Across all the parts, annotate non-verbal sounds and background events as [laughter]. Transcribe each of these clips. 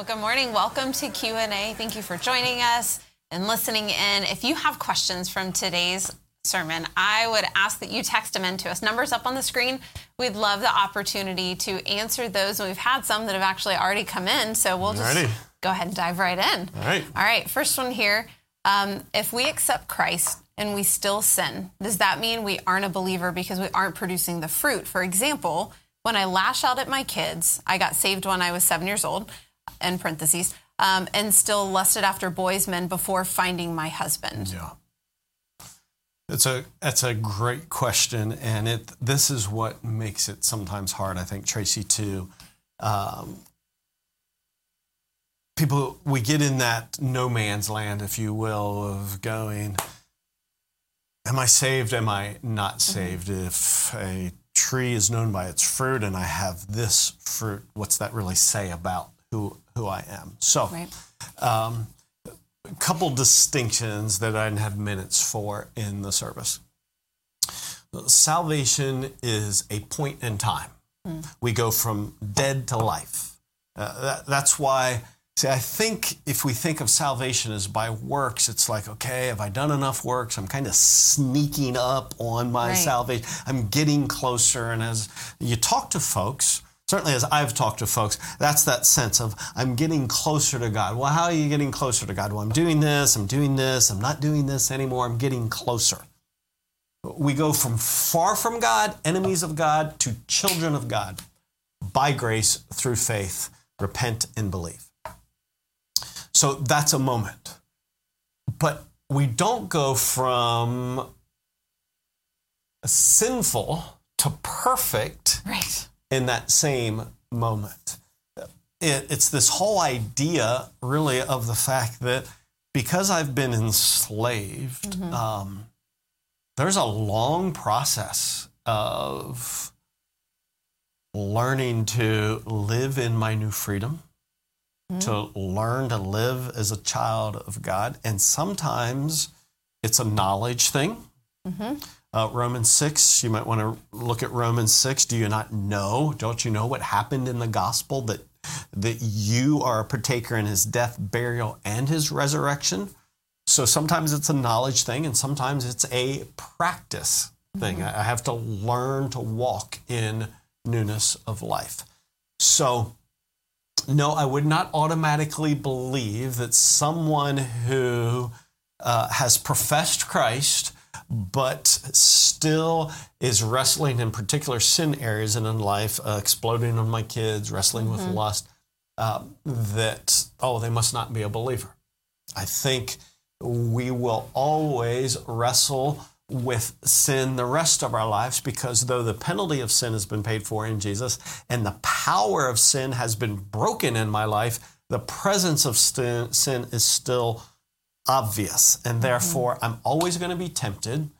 Well, good morning. Welcome to Q&A. Thank you for joining us and listening in. If you have questions from today's sermon, I would ask that you text them in to us. Numbers up on the screen. We'd love the opportunity to answer those. And We've had some that have actually already come in, so we'll just Alrighty. go ahead and dive right in. All right. All right, first one here. Um, if we accept Christ and we still sin, does that mean we aren't a believer because we aren't producing the fruit? For example, when I lash out at my kids, I got saved when I was seven years old, in parentheses, um, and still lusted after boys, men before finding my husband. Yeah. It's a that's a great question, and it this is what makes it sometimes hard. I think Tracy too. Um, people we get in that no man's land, if you will, of going. Am I saved? Am I not saved? If a tree is known by its fruit, and I have this fruit, what's that really say about who who I am? So. Right. Um, a couple distinctions that I didn't have minutes for in the service. Salvation is a point in time. We go from dead to life. Uh, that, that's why, see, I think if we think of salvation as by works, it's like, okay, have I done enough works? I'm kind of sneaking up on my Right. salvation. I'm getting closer. And as you talk to folks, certainly as I've talked to folks, that's that sense of I'm getting closer to God. Well, how are you getting closer to God? Well, I'm doing this, I'm doing this, I'm not doing this anymore, I'm getting closer. We go from far from God, enemies of God, to children of God by grace through faith, repent and believe. So that's a moment. But we don't go from sinful to perfect Right. In that same moment. It, it's this whole idea, really, of the fact that because I've been enslaved, mm-hmm. um, there's a long process of learning to live in my new freedom, mm-hmm. to learn to live as a child of God. And sometimes it's a knowledge thing. Mm-hmm. Uh, Romans 6, you might want to look at Romans 6. Do you not know? Don't you know what happened in the gospel that, that you are a partaker in his death, burial, and his resurrection? So sometimes it's a knowledge thing, and sometimes it's a practice thing. I I have to learn to walk in newness of life. So, no, I would not automatically believe that someone who uh, has professed Christ but still is wrestling in particular sin areas in life, uh, exploding on my kids, wrestling with lust, uh, that, oh, they must not be a believer. I think we will always wrestle with sin the rest of our lives because though the penalty of sin has been paid for in Jesus and the power of sin has been broken in my life, the presence of sin, sin is still obvious. And therefore, I'm always going to be tempted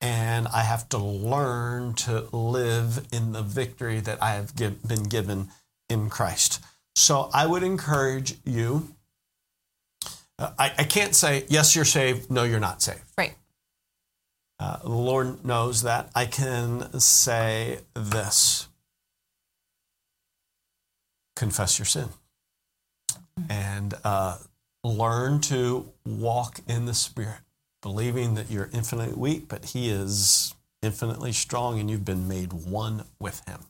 and I have to learn to live in the victory that I have give, been given in Christ. So I would encourage you. uh, I, I can't say, yes, you're saved, no, you're not saved. Right. Uh, the Lord knows that. I can say this confess your sin and uh, learn to walk in the Spirit, believing that you're infinitely weak, but He is infinitely strong and you've been made one with Him.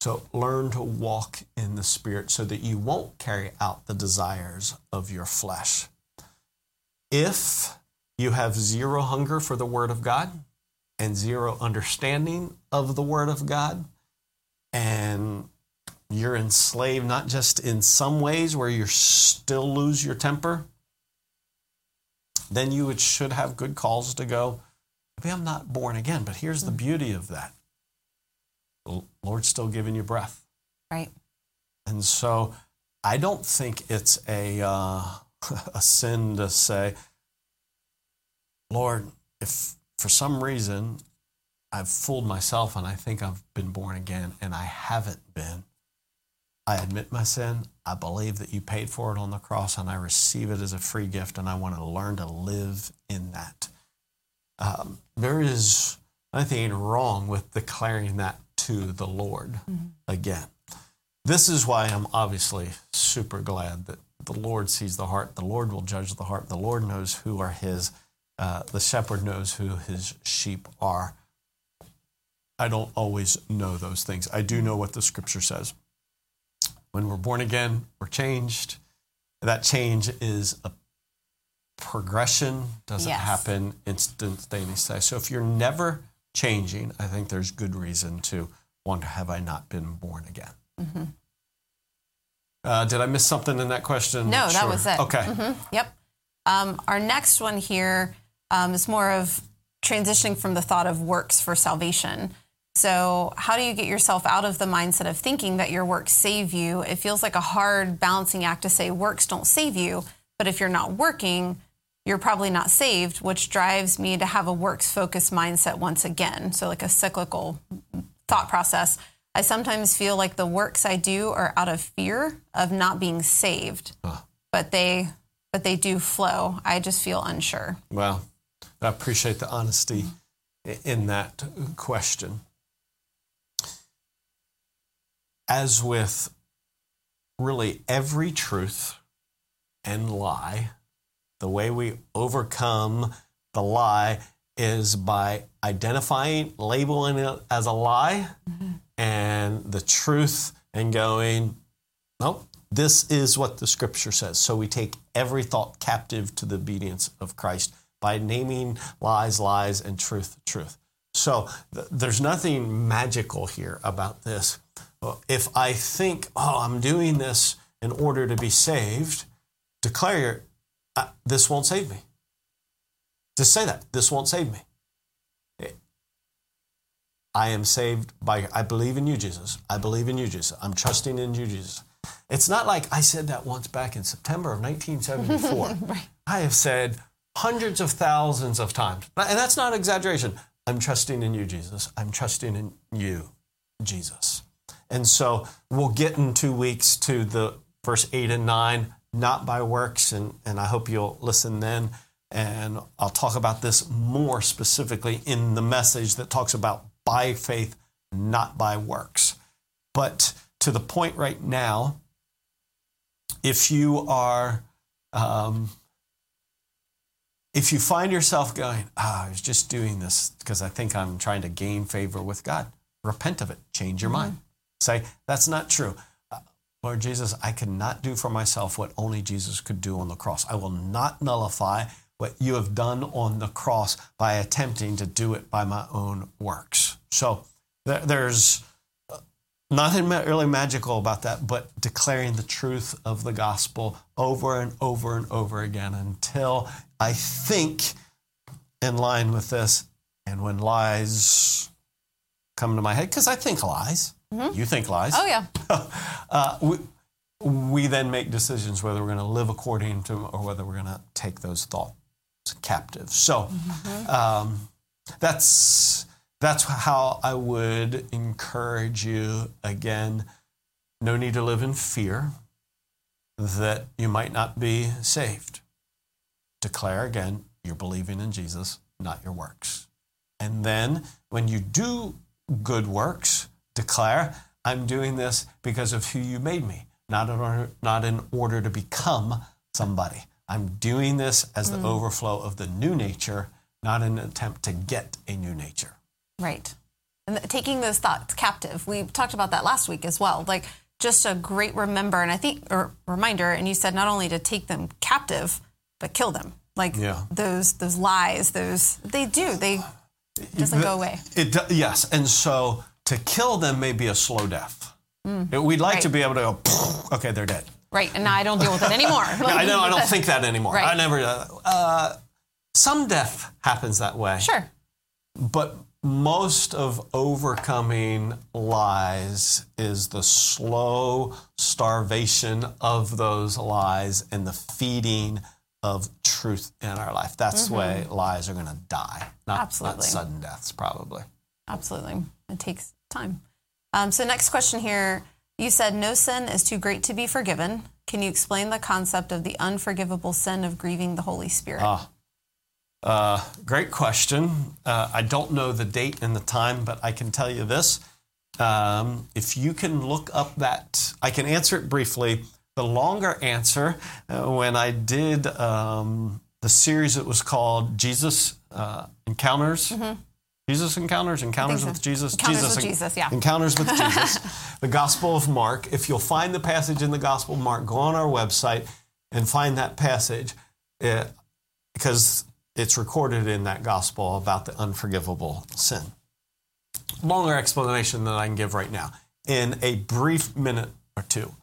So learn to walk in the Spirit so that you won't carry out the desires of your flesh. If you have zero hunger for the Word of God and zero understanding of the Word of God, and you're enslaved not just in some ways where you still lose your temper, then you would, should have good calls to go, maybe I'm not born again. But here's the beauty of that the Lord's still giving you breath. Right. And so I don't think it's a, uh, [laughs] a sin to say, Lord, if for some reason I've fooled myself and I think I've been born again and I haven't been, I admit my sin. I believe that you paid for it on the cross and I receive it as a free gift and I want to learn to live in that. Um, there is nothing wrong with declaring that to the Lord again. this is why I'm obviously super glad that the Lord sees the heart. The Lord will judge the heart. The Lord knows who are His. Uh, the shepherd knows who His sheep are. I don't always know those things. I do know what the Scripture says. When we're born again, we're changed. That change is a progression. Doesn't Yes. happen instantaneously. So if you're never changing, I think there's good reason to wonder: Have I not been born again? Uh, did I miss something in that question? No, that Sure. was it. Okay. Yep. Um, our next one here um, is more of transitioning from the thought of works for salvation. So, how do you get yourself out of the mindset of thinking that your works save you? It feels like a hard balancing act to say works don't save you, but if you're not working, you're probably not saved, which drives me to have a works focused mindset once again. So, like a cyclical thought process. I sometimes feel like the works I do are out of fear of not being saved, but they but they do flow. I just feel unsure. Well, I appreciate the honesty in that question. As with really every truth and lie, the way we overcome the lie is by identifying, labeling it as a lie, mm-hmm. and the truth and going, nope, this is what the scripture says. So we take every thought captive to the obedience of Christ by naming lies, lies, and truth, truth. So th- there's nothing magical here about this. If I think, oh, I'm doing this in order to be saved, declare, uh, this won't save me. Just say that. This won't save me. I am saved by, I believe in you, Jesus. I believe in you, Jesus. I'm trusting in you, Jesus. It's not like I said that once back in September of 1974. [laughs] I have said hundreds of thousands of times, and that's not exaggeration. I'm trusting in you, Jesus. I'm trusting in you, Jesus. And so we'll get in two weeks to the verse eight and nine, not by works, and, and I hope you'll listen then. And I'll talk about this more specifically in the message that talks about by faith, not by works. But to the point right now, if you are, um, if you find yourself going, ah, I was just doing this because I think I'm trying to gain favor with God, repent of it, change your mind. Say, that's not true. Uh, Lord Jesus, I cannot do for myself what only Jesus could do on the cross. I will not nullify what you have done on the cross by attempting to do it by my own works. So there, there's nothing ma- really magical about that, but declaring the truth of the gospel over and over and over again until I think in line with this. And when lies come to my head, because I think lies, you think lies, Oh yeah. [laughs] uh, we, we then make decisions whether we're going to live according to them or whether we're going to take those thoughts captive. So um, that's that's how I would encourage you again. No need to live in fear that you might not be saved. Declare again you're believing in Jesus, not your works. And then when you do good works, declare, I'm doing this because of who you made me, not in order, not in order to become somebody. I'm doing this as the mm. overflow of the new nature, not an attempt to get a new nature. Right. And taking those thoughts captive. We talked about that last week as well. Like just a great remember and I think or reminder and you said not only to take them captive but kill them. Like Yeah. those those lies, those they do. They it [sighs] doesn't go away. It yes, and so to kill them may be a slow death. We'd like to be able to go, okay, they're dead. Right. And now I don't deal with it anymore. [laughs] Yeah, I know. I don't think that anymore. Right. I never. Uh, uh, some death happens that way. Sure. But most of overcoming lies is the slow starvation of those lies and the feeding of truth in our life. That's the way lies are going to die, not, not Mm-hmm. Sudden deaths, probably. Absolutely. It takes time. Um, so, next question here. You said no sin is too great to be forgiven. Can you explain the concept of the unforgivable sin of grieving the Holy Spirit? Ah. Uh, great question. Uh, I don't know the date and the time, but I can tell you this. Um, if you can look up that, I can answer it briefly. The longer answer, uh, when I did um, the series, it was called Jesus uh, Encounters. Jesus Encounters, Encounters so. with Jesus, Encounters with En- Jesus, yeah. Encounters with [laughs] Jesus, the Gospel of Mark. If you'll find the passage in the Gospel of Mark, go on our website and find that passage uh, because it's recorded in that Gospel about the unforgivable sin. Longer explanation than I can give right now in a brief minute or two.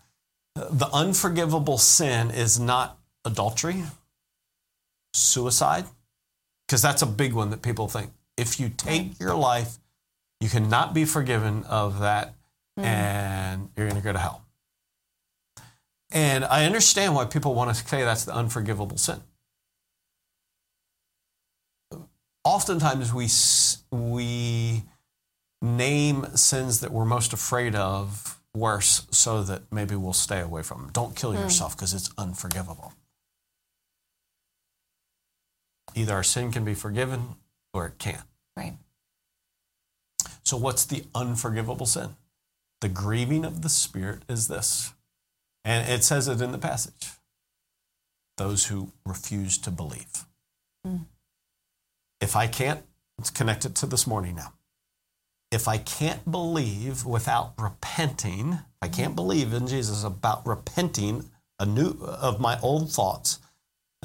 The unforgivable sin is not adultery, suicide, because that's a big one that people think. If you take your life, you cannot be forgiven of that hmm. and you're going to go to hell. And I understand why people want to say that's the unforgivable sin. Oftentimes we we name sins that we're most afraid of worse so that maybe we'll stay away from them. Don't kill hmm. yourself because it's unforgivable. Either our sin can be forgiven or it can't. Right. So, what's the unforgivable sin? The grieving of the Spirit is this. And it says it in the passage those who refuse to believe. Hmm. If I can't, let's connect it to this morning now. If I can't believe without repenting, I can't hmm. believe in Jesus about repenting anew of my old thoughts,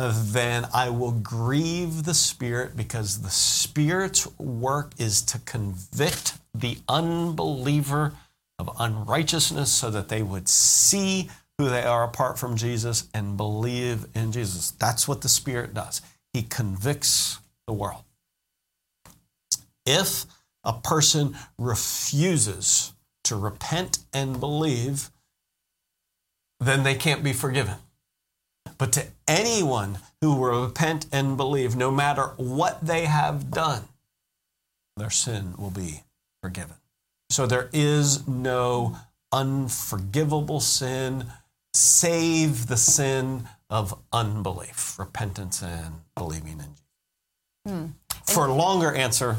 then I will grieve the Spirit because the Spirit's work is to convict the unbeliever of unrighteousness so that they would see who they are apart from Jesus and believe in Jesus. That's what the Spirit does. He convicts the world. If a person refuses to repent and believe, then they can't be forgiven. But to anyone who will repent and believe, no matter what they have done, their sin will be forgiven. So there is no unforgivable sin, save the sin of unbelief, repentance, and believing in Jesus. Hmm. For a longer answer,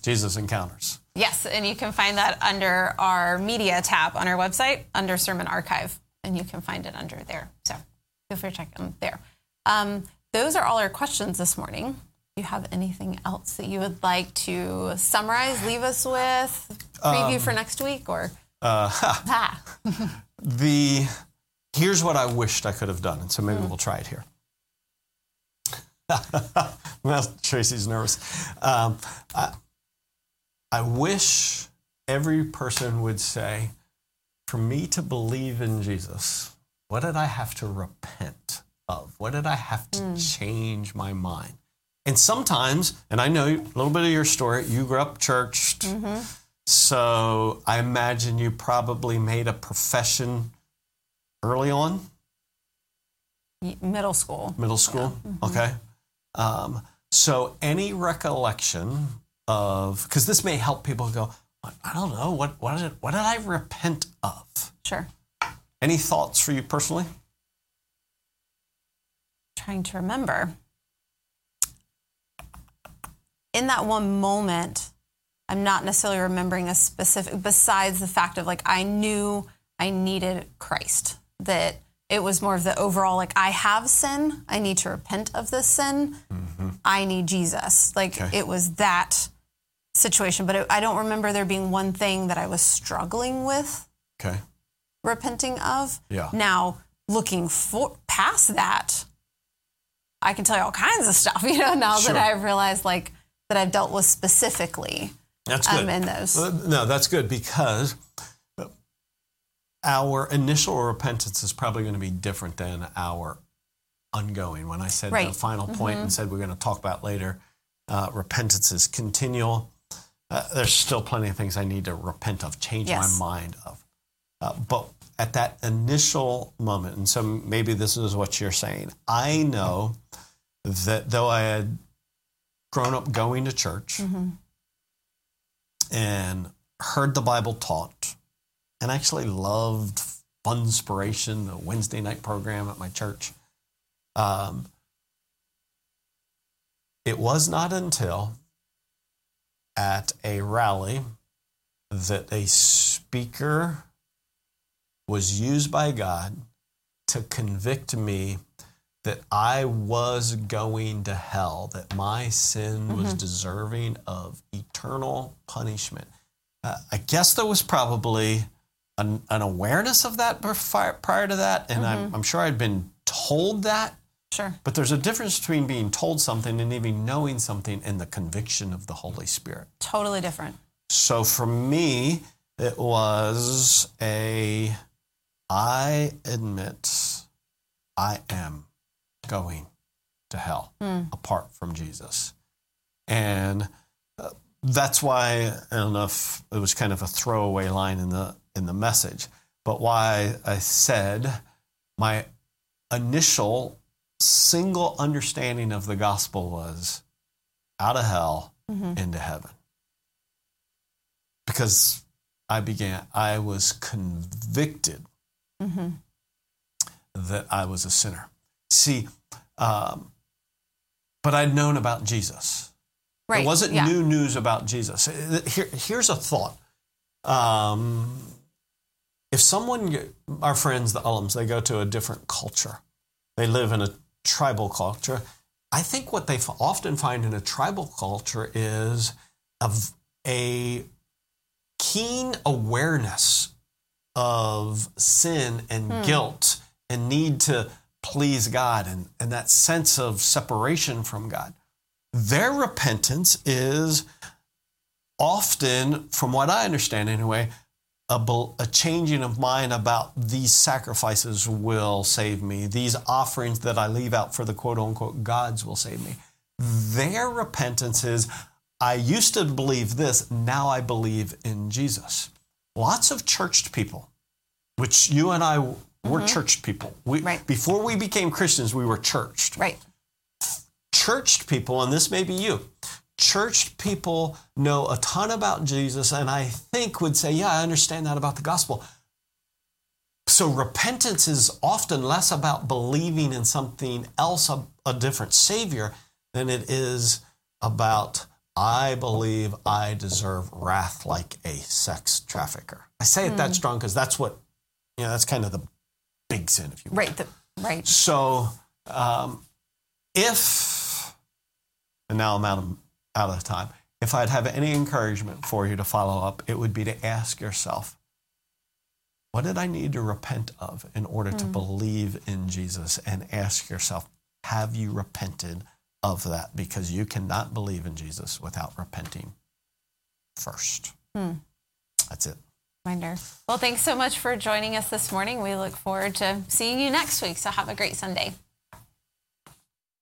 Jesus encounters. Yes, and you can find that under our media tab on our website under Sermon Archive, and you can find it under there. So feel free to check them there. Um, those are all our questions this morning. Do you have anything else that you would like to summarize, leave us with, preview for next week, or Uh, ah, [laughs] the here's what I wished I could have done, and so maybe we'll try it here. [laughs] well, Tracy's nervous. Um, I, I wish every person would say, for me to believe in Jesus, what did I have to repent of? What did I have to mm. change my mind? And sometimes, and I know a little bit of your story, you grew up churched. Mm-hmm. So I imagine you probably made a profession early on, middle school. middle school. Mm-hmm. Okay. Um, so any recollection of because this may help people go, I don't know what what did what did I repent of? Sure. Any thoughts for you personally? Trying to remember. In that one moment, I'm not necessarily remembering a specific, besides the fact of like, I knew I needed Christ, that it was more of the overall, like, I have sin. I need to repent of this sin. Mm-hmm. I need Jesus. Like, Okay. it was that situation. But it, I don't remember there being one thing that I was struggling with Okay. Repenting of. Yeah. Now, looking for past that, I can tell you all kinds of stuff, [laughs] you know, now Sure. that I've realized like that I've dealt with specifically That's good. um, good. in those. No, that's good because our initial repentance is probably going to be different than our ongoing. When I said the Right. Mm-hmm. final point and said we're going to talk about later, uh, repentance is continual. Uh, there's still plenty of things I need to repent of, change Yes. my mind of. Uh, but at that initial moment, and so maybe this is what you're saying, I know that though I had grown up going to church, and heard the Bible taught and actually loved Funspiration, the Wednesday night program at my church. Um, it was not until at a rally that a speaker was used by God to convict me that I was going to hell, that my sin was deserving of eternal punishment. Uh, I guess there was probably an, an awareness of that before, prior to that, and I'm, I'm sure I'd been told that. Sure. But there's a difference between being told something and even knowing something and the conviction of the Holy Spirit. Totally different. So for me, it was a I admit I am going to hell apart from Jesus. And uh, that's why I don't know if it was kind of a throwaway line in the in the message, but why I said my initial single understanding of the gospel was out of hell into heaven. Because I began, I was convicted that I was a sinner. See, um, but I'd known about Jesus. Right. It wasn't yeah. new news about Jesus. Here, here's a thought. Um, if someone, our friends, the Ullams, they go to a different culture, they live in a tribal culture. I think what they f- often find in a tribal culture is of a keen awareness of sin and hmm. guilt and need to please God and, and that sense of separation from God. Their repentance is often, from what I understand anyway, a, a changing of mind about these sacrifices will save me. These offerings that I leave out for the quote unquote gods will save me. Their repentance is, I used to believe this, now I believe in Jesus. Lots of churched people, which you and I were mm-hmm. churched people. We, Right. Before we became Christians, we were churched Right. churched people, and this may be you, churched people know a ton about Jesus, and I think would say, Yeah, I understand that about the gospel. So repentance is often less about believing in something else, a, a different Savior, than it is about, I believe I deserve wrath like a sex trafficker. I say it that strong because that's what, you know, that's kind of the big sin, if you will. Right. The, right. So, um, if, and now I'm out of, out of time, if I'd have any encouragement for you to follow up, it would be to ask yourself, what did I need to repent of in order to believe in Jesus? And ask yourself, have you repented of that? Because you cannot believe in Jesus without repenting first. Hmm. That's it. Reminder. Well, thanks so much for joining us this morning. We look forward to seeing you next week. So have a great Sunday.